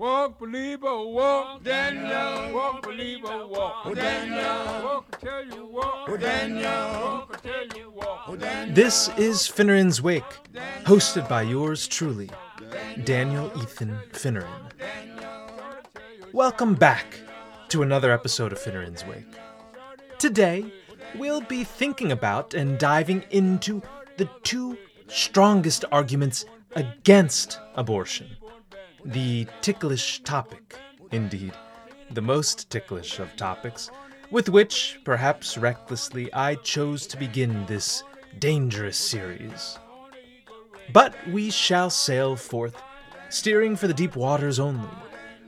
Walk, believer, walk, Daniel. Walk, believer, walk, oh, Daniel. Walk until you walk, oh, Daniel. Walk until you walk, oh, Daniel. This is Finneran's Wake, hosted by yours truly, Daniel Ethan Finneran. Welcome back to another episode of Finneran's Wake. Today, we'll be thinking about and diving into the two strongest arguments against abortion. The ticklish topic, indeed, the most ticklish of topics, with which, perhaps recklessly, I chose to begin this dangerous series. But we shall sail forth, steering for the deep waters only.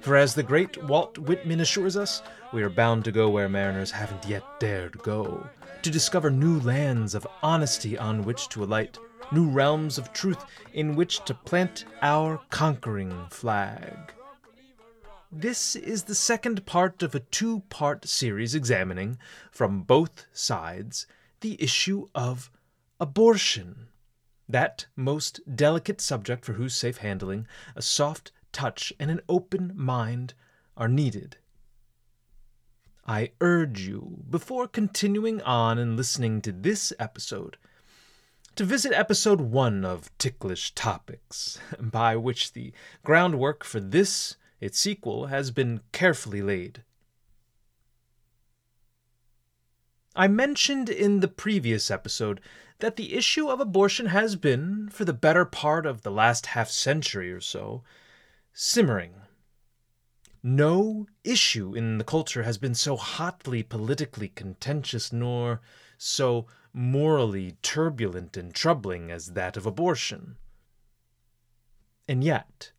For as the great Walt Whitman assures us, we are bound to go where mariners haven't yet dared go, to discover new lands of honesty on which to alight, new realms of truth in which to plant our conquering flag. This is the second part of a two part series examining, from both sides, the issue of abortion. That most delicate subject for whose safe handling a soft touch and an open mind are needed. I urge you, before continuing on and listening to this episode, to visit episode one of Ticklish Topics, by which the groundwork for this, its sequel, has been carefully laid. I mentioned in the previous episode that the issue of abortion has been, for the better part of the last half century or so, simmering. No issue in the culture has been so hotly politically contentious nor so morally turbulent and troubling as that of abortion. And yet,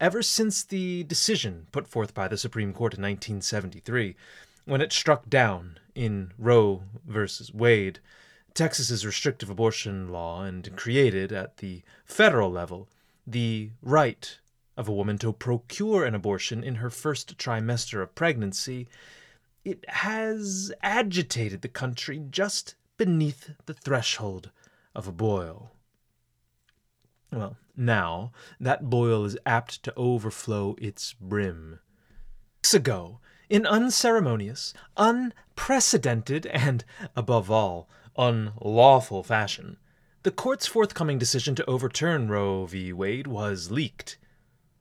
ever since the decision put forth by the Supreme Court in 1973, when it struck down in Roe v. Wade Texas's restrictive abortion law and created at the federal level the right of a woman to procure an abortion in her first trimester of pregnancy, it has agitated the country just beneath the threshold of a boil. Well, now that boil is apt to overflow its brim. Weeks ago, in unceremonious, unprecedented, and, above all, unlawful fashion, the court's forthcoming decision to overturn Roe v. Wade was leaked.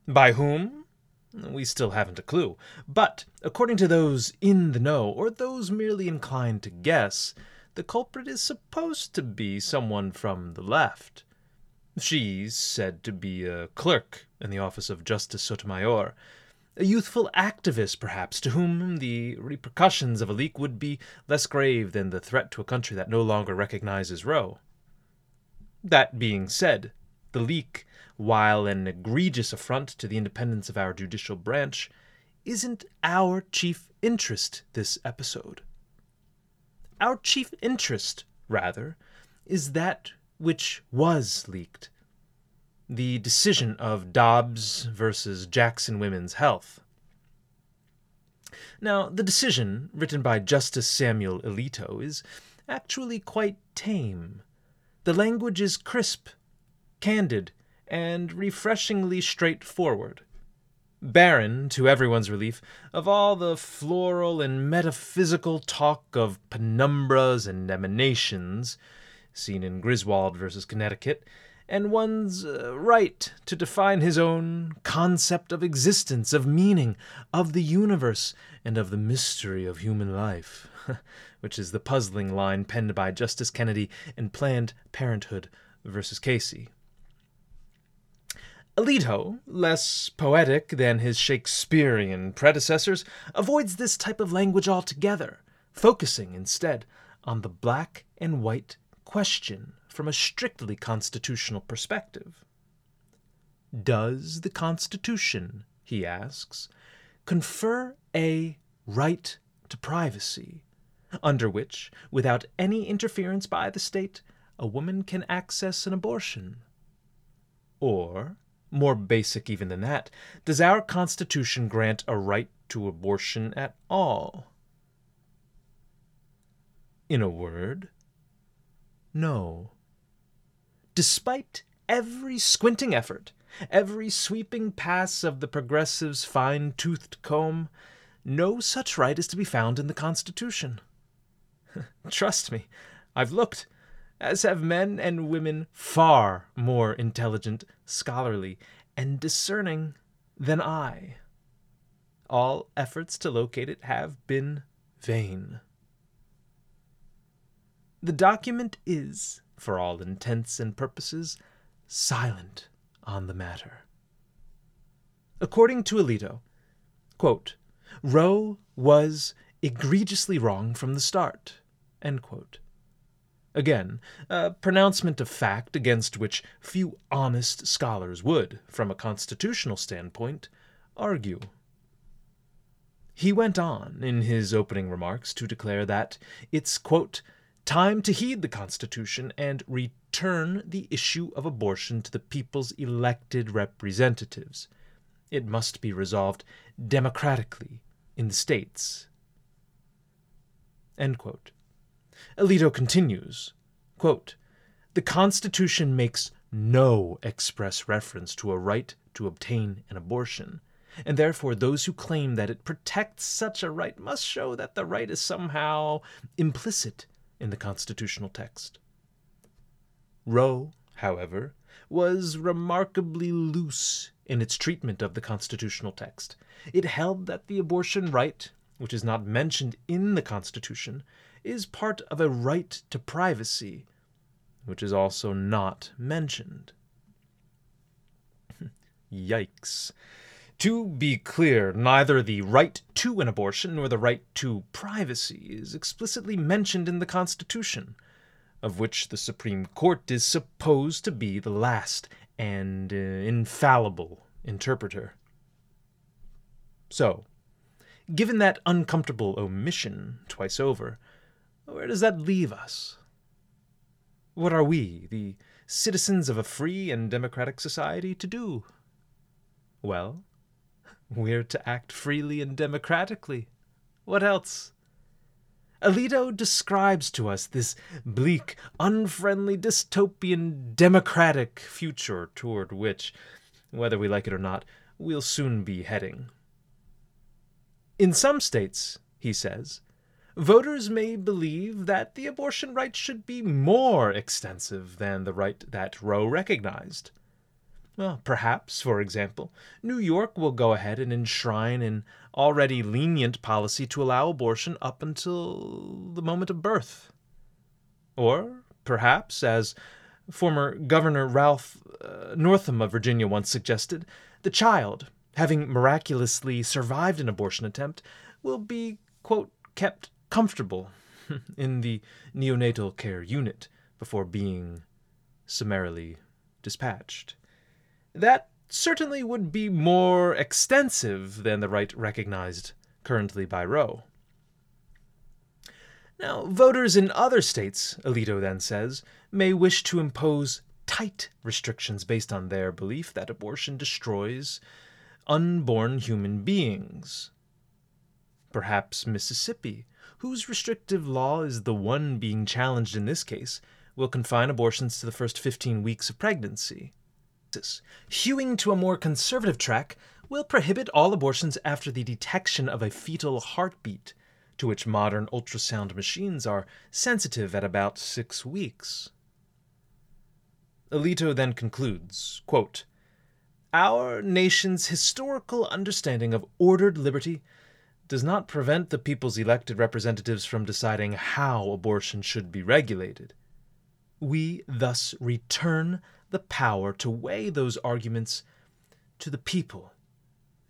By whom? We still haven't a clue. But, according to those in the know, or those merely inclined to guess, the culprit is supposed to be someone from the left. She's said to be a clerk in the office of Justice Sotomayor, a youthful activist, perhaps, to whom the repercussions of a leak would be less grave than the threat to a country that no longer recognizes Roe. That being said, the leak while an egregious affront to the independence of our judicial branch, isn't our chief interest this episode. Our chief interest, rather, is that which was leaked the decision of Dobbs versus Jackson Women's Health. Now, the decision, written by Justice Samuel Alito, is actually quite tame. The language is crisp, candid, and refreshingly straightforward. Barren, to everyone's relief, of all the floral and metaphysical talk of penumbras and emanations, seen in Griswold versus Connecticut, and one's uh, right to define his own concept of existence, of meaning, of the universe, and of the mystery of human life, which is the puzzling line penned by Justice Kennedy in Planned Parenthood versus Casey. Alito, less poetic than his Shakespearean predecessors, avoids this type of language altogether, focusing instead on the black and white question from a strictly constitutional perspective. Does the Constitution, he asks, confer a right to privacy, under which, without any interference by the state, a woman can access an abortion? Or more basic even than that, does our Constitution grant a right to abortion at all? In a word, no. Despite every squinting effort every sweeping pass of the progressive's fine toothed comb, no such right is to be found in the Constitution. Trust me, I've looked, as have men and women far more intelligent, scholarly, and discerning than I. All efforts to locate it have been vain. The document is, for all intents and purposes, silent on the matter. According to Alito, quote, Roe was egregiously wrong from the start. Again, a pronouncement of fact against which few honest scholars would, from a constitutional standpoint, argue. He went on, in his opening remarks, to declare that it's, quote, time to heed the Constitution and return the issue of abortion to the people's elected representatives. It must be resolved democratically in the states. Alito continues quote, The Constitution makes no express reference to a right to obtain an abortion, and therefore those who claim that it protects such a right must show that the right is somehow implicit in the constitutional text. Roe, however, was remarkably loose in its treatment of the constitutional text. It held that the abortion right, which is not mentioned in the Constitution, is part of a right to privacy, which is also not mentioned. Yikes. To be clear, neither the right to an abortion nor the right to privacy is explicitly mentioned in the Constitution, of which the Supreme Court is supposed to be the last and uh, infallible interpreter. So, given that uncomfortable omission twice over, where does that leave us? What are we, the citizens of a free and democratic society, to do? Well, we're to act freely and democratically. What else? Alito describes to us this bleak, unfriendly, dystopian, democratic future toward which, whether we like it or not, we'll soon be heading. In some states, he says, voters may believe that the abortion right should be more extensive than the right that Roe recognized. Well, perhaps, for example, New York will go ahead and enshrine an already lenient policy to allow abortion up until the moment of birth. Or, perhaps, as former Governor Ralph uh, Northam of Virginia once suggested, the child, having miraculously survived an abortion attempt, will be, quote, kept comfortable in the neonatal care unit before being summarily dispatched. That certainly would be more extensive than the right recognized currently by Roe. Now, voters in other states, Alito then says, may wish to impose tight restrictions based on their belief that abortion destroys unborn human beings. Perhaps Mississippi, whose restrictive law is the one being challenged in this case, will confine abortions to the first 15 weeks of pregnancy. Hewing to a more conservative track will prohibit all abortions after the detection of a fetal heartbeat, to which modern ultrasound machines are sensitive at about six weeks. Alito then concludes quote, Our nation's historical understanding of ordered liberty does not prevent the people's elected representatives from deciding how abortion should be regulated. We thus return the power to weigh those arguments to the people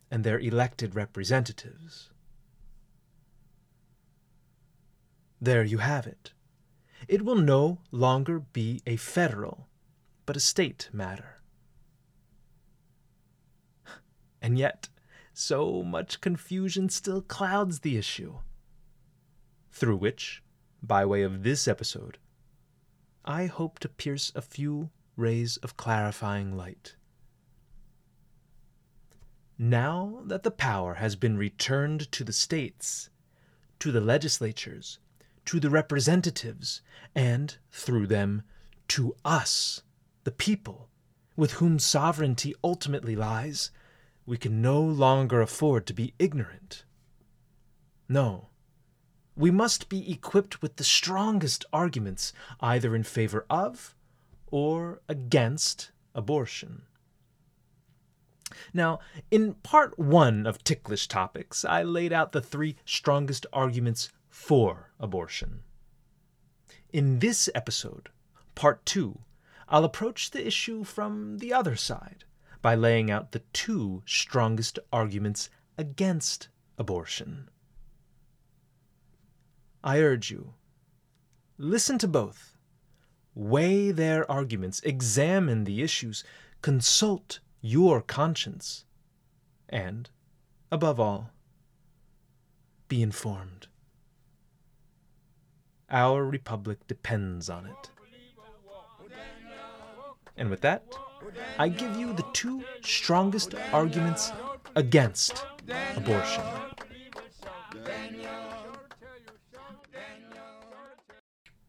and their elected representatives. There you have it. It will no longer be a federal, but a state matter. And yet, so much confusion still clouds the issue, through which, by way of this episode, I hope to pierce a few rays of clarifying light. Now that the power has been returned to the states, to the legislatures, to the representatives, and, through them, to us, the people, with whom sovereignty ultimately lies, we can no longer afford to be ignorant. No, we must be equipped with the strongest arguments either in favor of or against abortion. Now, in part one of Ticklish Topics, I laid out the three strongest arguments for abortion. In this episode, part two, I'll approach the issue from the other side by laying out the two strongest arguments against abortion. I urge you, listen to both, weigh their arguments, examine the issues, consult your conscience, and, above all, be informed. Our republic depends on it. And with that, I give you the two strongest arguments against abortion.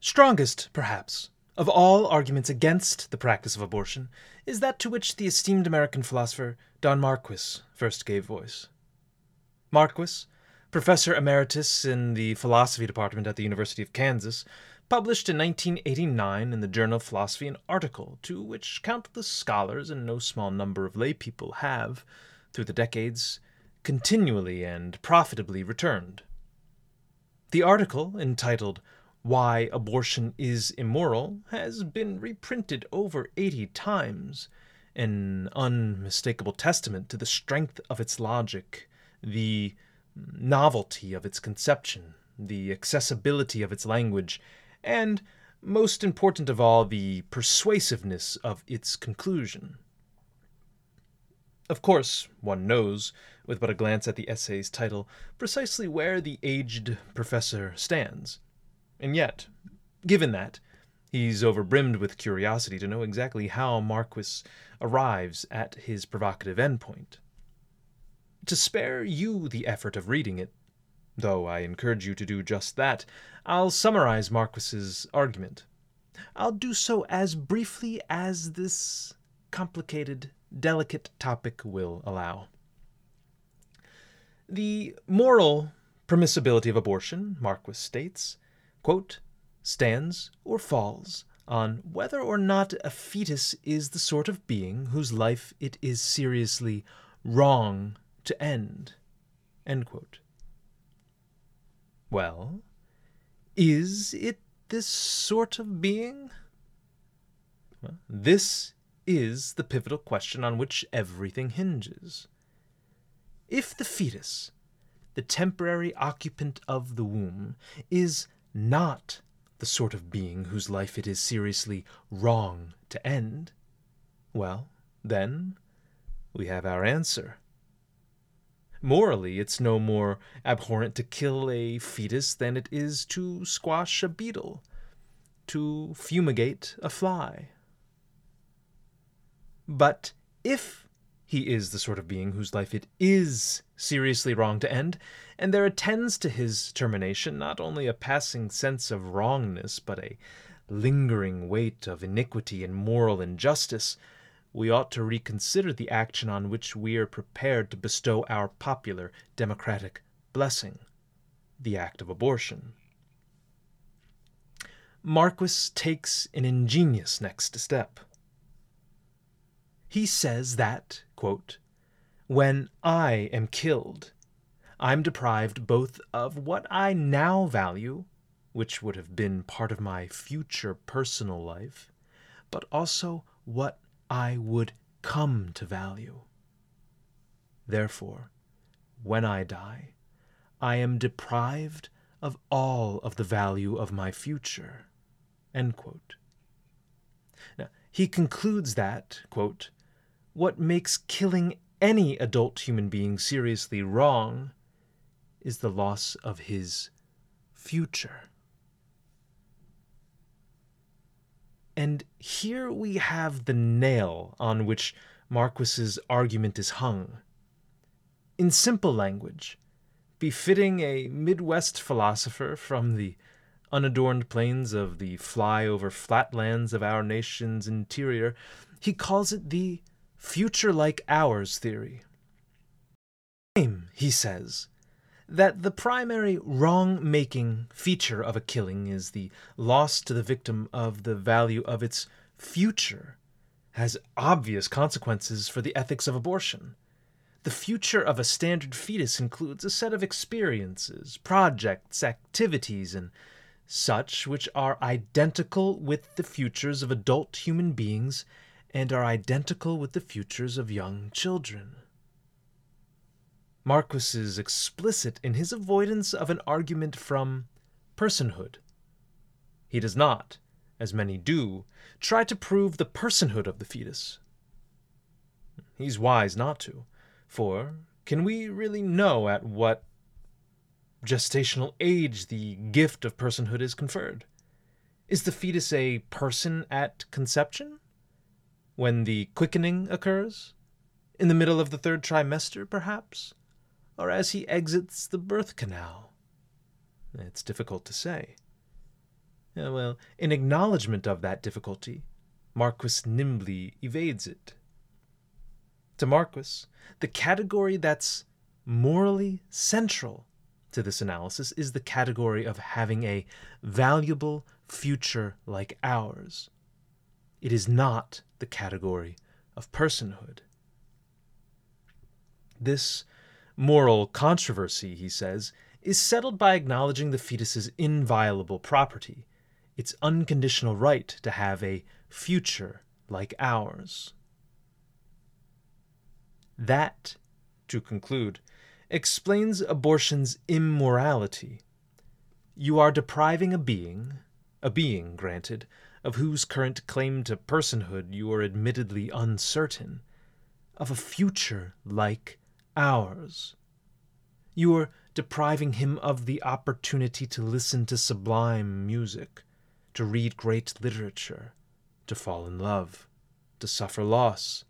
Strongest, perhaps, of all arguments against the practice of abortion is that to which the esteemed American philosopher Don Marquis first gave voice. Marquis, professor emeritus in the philosophy department at the University of Kansas, published in 1989 in the Journal of Philosophy an article to which countless scholars and no small number of laypeople have, through the decades, continually and profitably returned. The article, entitled Why Abortion is Immoral, has been reprinted over 80 times, an unmistakable testament to the strength of its logic, the novelty of its conception, the accessibility of its language, and, most important of all, the persuasiveness of its conclusion. Of course, one knows, with but a glance at the essay's title, precisely where the aged professor stands. And yet, given that, he's overbrimmed with curiosity to know exactly how Marquis arrives at his provocative endpoint. To spare you the effort of reading it, though I encourage you to do just that, I'll summarize Marquis's argument. I'll do so as briefly as this complicated, delicate topic will allow. The moral permissibility of abortion, Marquis states, quote, stands or falls on whether or not a fetus is the sort of being whose life it is seriously wrong to end. End. Well, is it this sort of being? Well, this is the pivotal question on which everything hinges. If the fetus, the temporary occupant of the womb, is not the sort of being whose life it is seriously wrong to end, well, then we have our answer. Morally, it's no more abhorrent to kill a fetus than it is to squash a beetle, to fumigate a fly. But if he is the sort of being whose life it is seriously wrong to end, and there attends to his termination not only a passing sense of wrongness, but a lingering weight of iniquity and moral injustice, we ought to reconsider the action on which we are prepared to bestow our popular democratic blessing the act of abortion. Marquis takes an ingenious next step. He says that, quote, when I am killed, I'm deprived both of what I now value, which would have been part of my future personal life, but also what I would come to value. Therefore, when I die, I am deprived of all of the value of my future. Now, he concludes that, quote, what makes killing any adult human being seriously wrong is the loss of his future. And here we have the nail on which Marquis's argument is hung. In simple language, befitting a Midwest philosopher from the unadorned plains of the fly-over flatlands of our nation's interior, he calls it the future like ours theory. He says that the primary wrong making feature of a killing is the loss to the victim of the value of its future has obvious consequences for the ethics of abortion. The future of a standard fetus includes a set of experiences, projects, activities, and such which are identical with the futures of adult human beings and are identical with the futures of young children. Marquis is explicit in his avoidance of an argument from personhood. He does not, as many do, try to prove the personhood of the fetus. He's wise not to, for can we really know at what gestational age the gift of personhood is conferred? Is the fetus a person at conception? When the quickening occurs? In the middle of the third trimester, perhaps? Or as he exits the birth canal? It's difficult to say. well, in acknowledgment of that difficulty, Marquis nimbly evades it. To Marquis, the category that's morally central to this analysis is the category of having a valuable future like ours. It is not the category of personhood. This Moral controversy, he says, is settled by acknowledging the fetus's inviolable property, its unconditional right to have a future like ours. That, to conclude, explains abortion's immorality. You are depriving a being, a being, granted, of whose current claim to personhood you are admittedly uncertain, of a future like ours. You are depriving him of the opportunity to listen to sublime music, to read great literature, to fall in love, to suffer loss,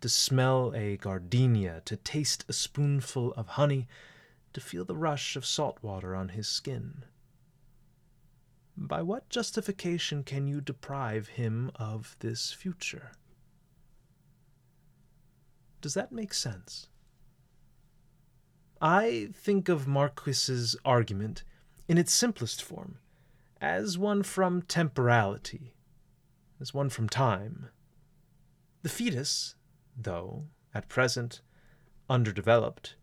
to smell a gardenia, to taste a spoonful of honey, to feel the rush of salt water on his skin. By what justification can you deprive him of this future? Does that make sense? I think of Marquis's argument in its simplest form as one from temporality, as one from time. The fetus, though at present underdeveloped,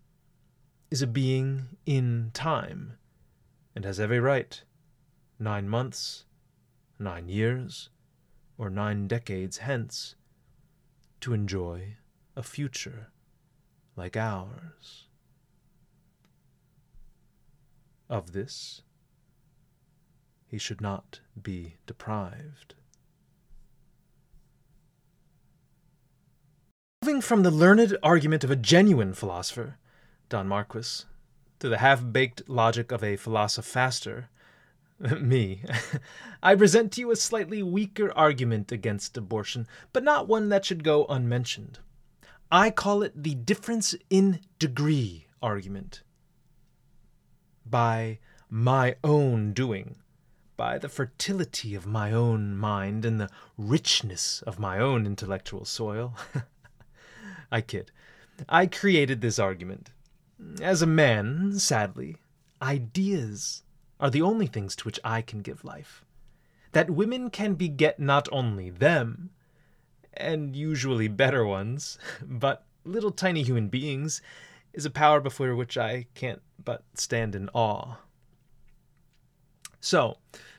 is a being in time, and has every right, nine months, nine years, or nine decades hence, to enjoy a future like ours. Of this he should not be deprived. Moving from the learned argument of a genuine philosopher, Don Marquis, to the half baked logic of a philosophaster, me, I present to you a slightly weaker argument against abortion, but not one that should go unmentioned. I call it the difference in degree argument by my own doing, by the fertility of my own mind and the richness of my own intellectual soil. I kid. I created this argument. As a man, sadly, ideas are the only things to which I can give life. That women can beget not only them, and usually better ones, but little tiny human beings, is a power before which I can't but stand in awe. So,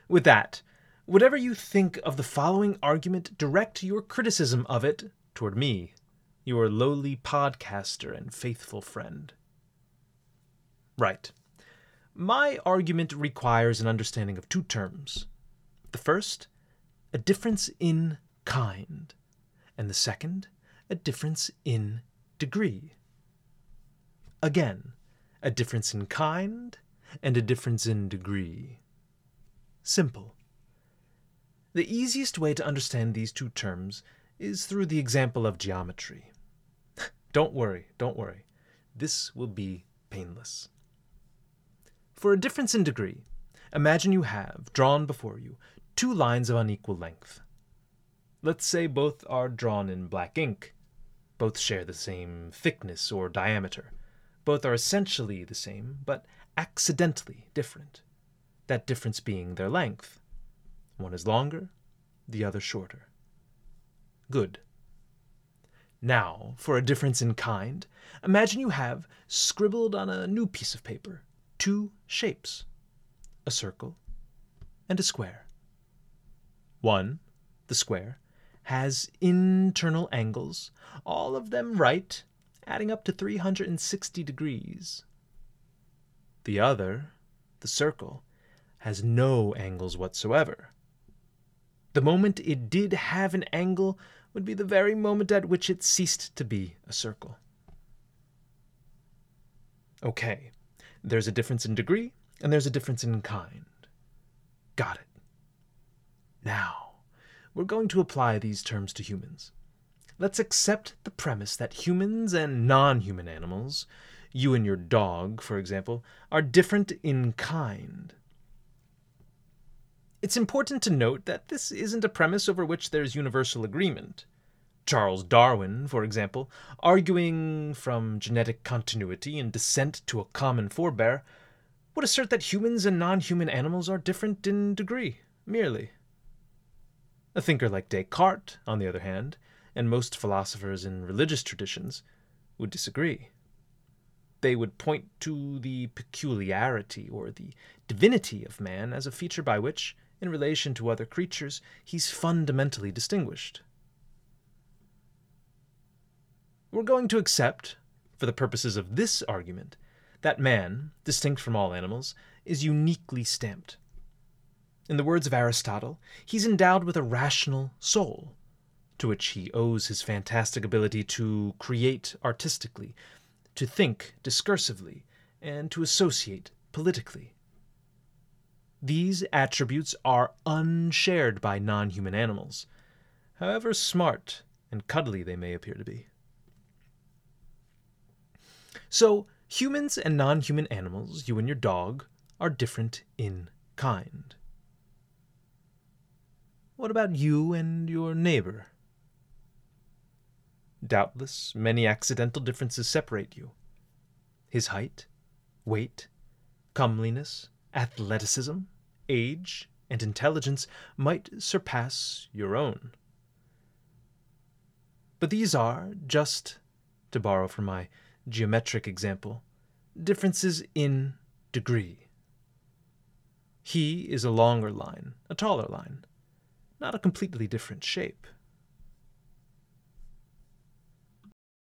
with that, whatever you think of the following argument, direct your criticism of it toward me, your lowly podcaster and faithful friend. Right. My argument requires an understanding of two terms. The first, a difference in kind, and the second, a difference in degree. Again, a difference in kind and a difference in degree. Simple. The easiest way to understand these two terms is through the example of geometry. don't worry, don't worry. This will be painless. For a difference in degree, Imagine you have, drawn before you, two lines of unequal length. Let's say both are drawn in black ink. Both share the same thickness or diameter. Both are essentially the same, but accidentally different. That difference being their length. One is longer, the other shorter. Good. Now, for a difference in kind, imagine you have scribbled on a new piece of paper two shapes a circle and a square. One, the square, has internal angles, all of them right, adding up to 360 degrees. The other, the circle, has no angles whatsoever. The moment it did have an angle would be the very moment at which it ceased to be a circle. Okay, there's a difference in degree, and there's a difference in kind. Got it. Now, we're going to apply these terms to humans. Let's accept the premise that humans and non human animals, you and your dog, for example, are different in kind. It's important to note that this isn't a premise over which there's universal agreement. Charles Darwin, for example, arguing from genetic continuity and descent to a common forebear, would assert that humans and non human animals are different in degree, merely. A thinker like Descartes, on the other hand, and most philosophers in religious traditions, would disagree. They would point to the peculiarity or the divinity of man as a feature by which, in relation to other creatures, he's fundamentally distinguished. We're going to accept, for the purposes of this argument, that man, distinct from all animals, is uniquely stamped. In the words of Aristotle, he's endowed with a rational soul, to which he owes his fantastic ability to create artistically, to think discursively, and to associate politically. These attributes are unshared by non human animals, however smart and cuddly they may appear to be. So, humans and non human animals, you and your dog, are different in kind. What about you and your neighbor? Doubtless, many accidental differences separate you. His height, weight, comeliness, athleticism, age, and intelligence might surpass your own. But these are just, to borrow from my geometric example, differences in degree. He is a longer line, a taller line, not a completely different shape.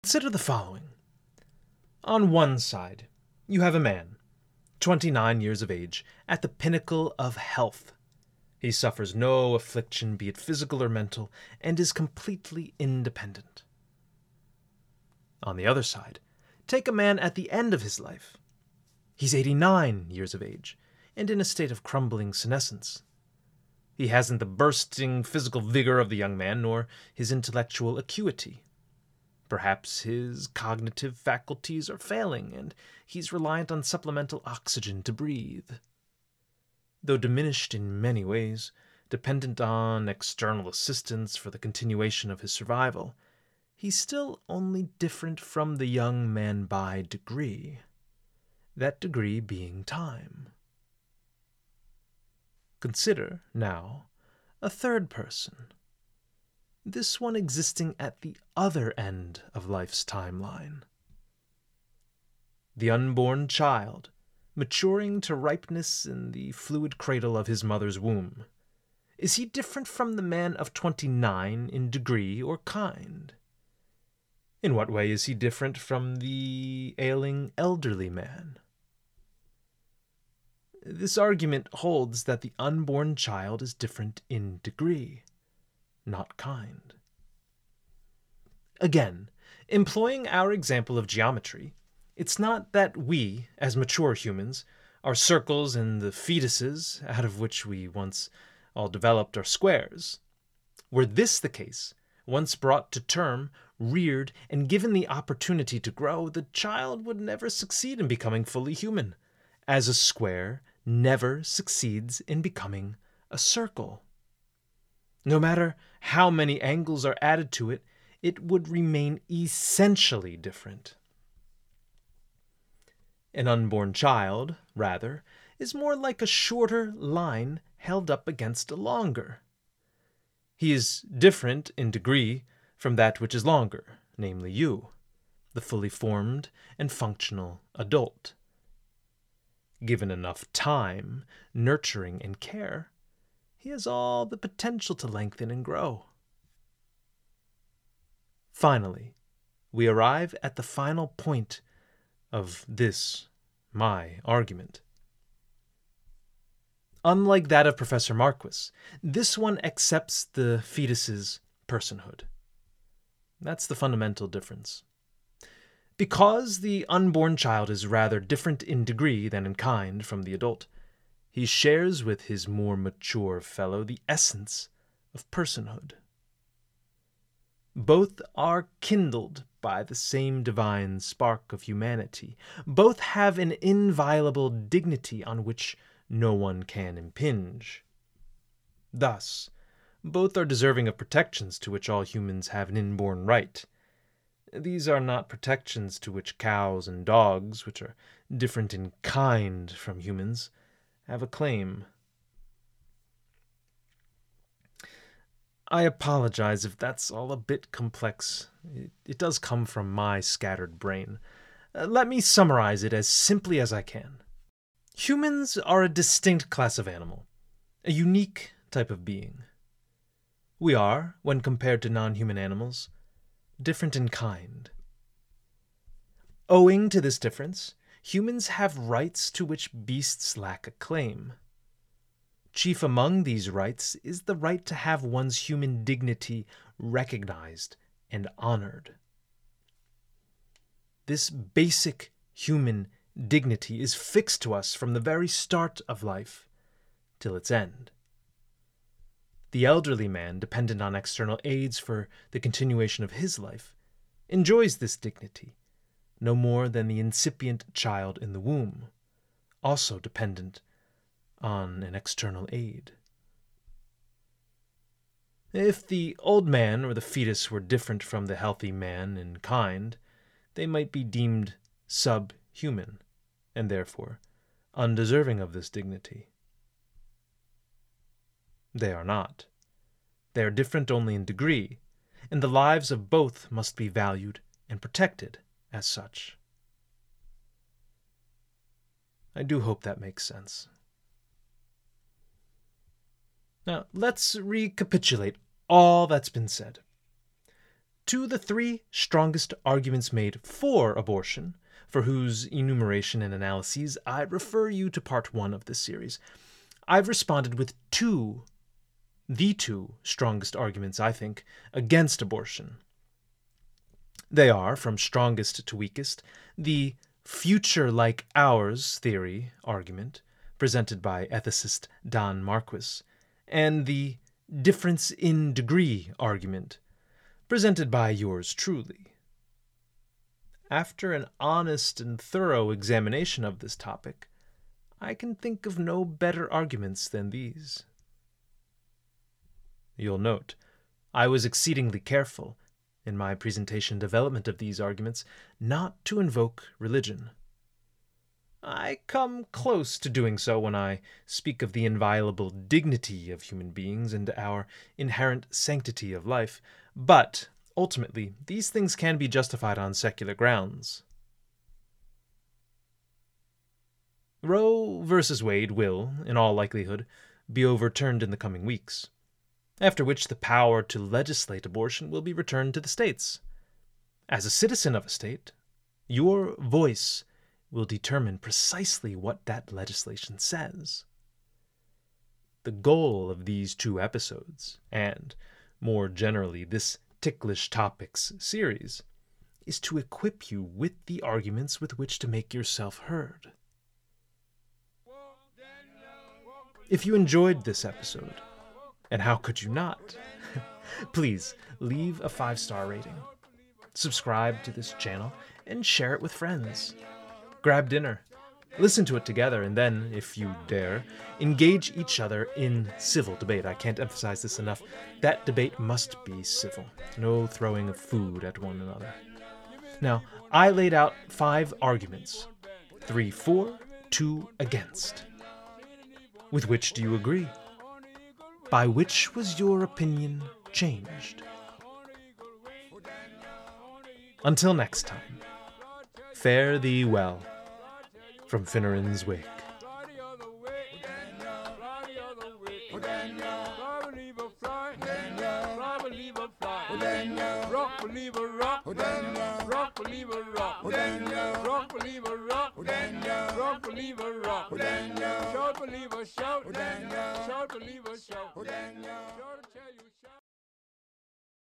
Consider the following. On one side, you have a man, 29 years of age, at the pinnacle of health. He suffers no affliction, be it physical or mental, and is completely independent. On the other side, take a man at the end of his life. He's 89 years of age, and in a state of crumbling senescence. He hasn't the bursting physical vigor of the young man, nor his intellectual acuity. Perhaps his cognitive faculties are failing, and he's reliant on supplemental oxygen to breathe. Though diminished in many ways, dependent on external assistance for the continuation of his survival, he's still only different from the young man by degree, that degree being time. Consider, now, a third person this one existing at the other end of life's timeline. The unborn child, maturing to ripeness in the fluid cradle of his mother's womb. Is he different from the man of twenty nine in degree or kind? In what way is he different from the ailing elderly man? This argument holds that the unborn child is different in degree not kind. Again, employing our example of geometry, it's not that we, as mature humans, are circles and the fetuses, out of which we once all developed, are squares. Were this the case, once brought to term, reared, and given the opportunity to grow, the child would never succeed in becoming fully human. As a square, never succeeds in becoming a circle. No matter how many angles are added to it, it would remain essentially different. An unborn child, rather, is more like a shorter line held up against a longer. He is different in degree from that which is longer, namely you, the fully formed and functional adult. Given enough time, nurturing, and care, he has all the potential to lengthen and grow. Finally, we arrive at the final point of this, my argument. Unlike that of Professor Marquis, this one accepts the fetus's personhood. That's the fundamental difference. Because the unborn child is rather different in degree than in kind from the adult, he shares with his more mature fellow the essence of personhood. Both are kindled by the same divine spark of humanity. Both have an inviolable dignity on which no one can impinge. Thus, both are deserving of protections to which all humans have an inborn right. These are not protections to which cows and dogs, which are different in kind from humans, have a claim. I apologize if that's all a bit complex. It, it does come from my scattered brain. Uh, let me summarize it as simply as I can. Humans are a distinct class of animal, a unique type of being. We are, when compared to non human animals, different in kind. Owing to this difference, humans have rights to which beasts lack a claim. Chief among these rights is the right to have one's human dignity recognized and honored. This basic human dignity is fixed to us from the very start of life till its end. The elderly man, dependent on external aids for the continuation of his life, enjoys this dignity no more than the incipient child in the womb, also dependent on an external aid. If the old man or the fetus were different from the healthy man in kind, they might be deemed subhuman, and therefore undeserving of this dignity. They are not. They are different only in degree, and the lives of both must be valued and protected as such. I do hope that makes sense. Now, let's recapitulate all that's been said. To the three strongest arguments made for abortion, for whose enumeration and analyses I refer you to part one of this series, I've responded with two the two strongest arguments, I think, against abortion. They are, from strongest to weakest, the future like ours theory argument, presented by ethicist Don Marquis, and the difference in degree argument, presented by yours truly. After an honest and thorough examination of this topic, I can think of no better arguments than these. You'll note, I was exceedingly careful, in my presentation development of these arguments, not to invoke religion. I come close to doing so when I speak of the inviolable dignity of human beings and our inherent sanctity of life, but ultimately these things can be justified on secular grounds. Roe v. Wade will, in all likelihood, be overturned in the coming weeks after which the power to legislate abortion will be returned to the states. As a citizen of a state, your voice will determine precisely what that legislation says. The goal of these two episodes, and more generally this Ticklish Topics series, is to equip you with the arguments with which to make yourself heard. If you enjoyed this episode, and how could you not? Please leave a five star rating, subscribe to this channel, and share it with friends. Grab dinner, Listen to it together, and then, if you dare, engage each other in civil debate. I can't emphasize this enough. That debate must be civil. No throwing of food at one another. Now, I laid out five arguments three for, two against. With which do you agree? By which was your opinion changed? Until next time, fare thee well from Finneran's Wake. Rock, believer, rock. Rock, believer, rock. Rock, believer. Rock, believer, rock. Shout, believer, shout. Shout, believer, shout. Shout, tell you, shout.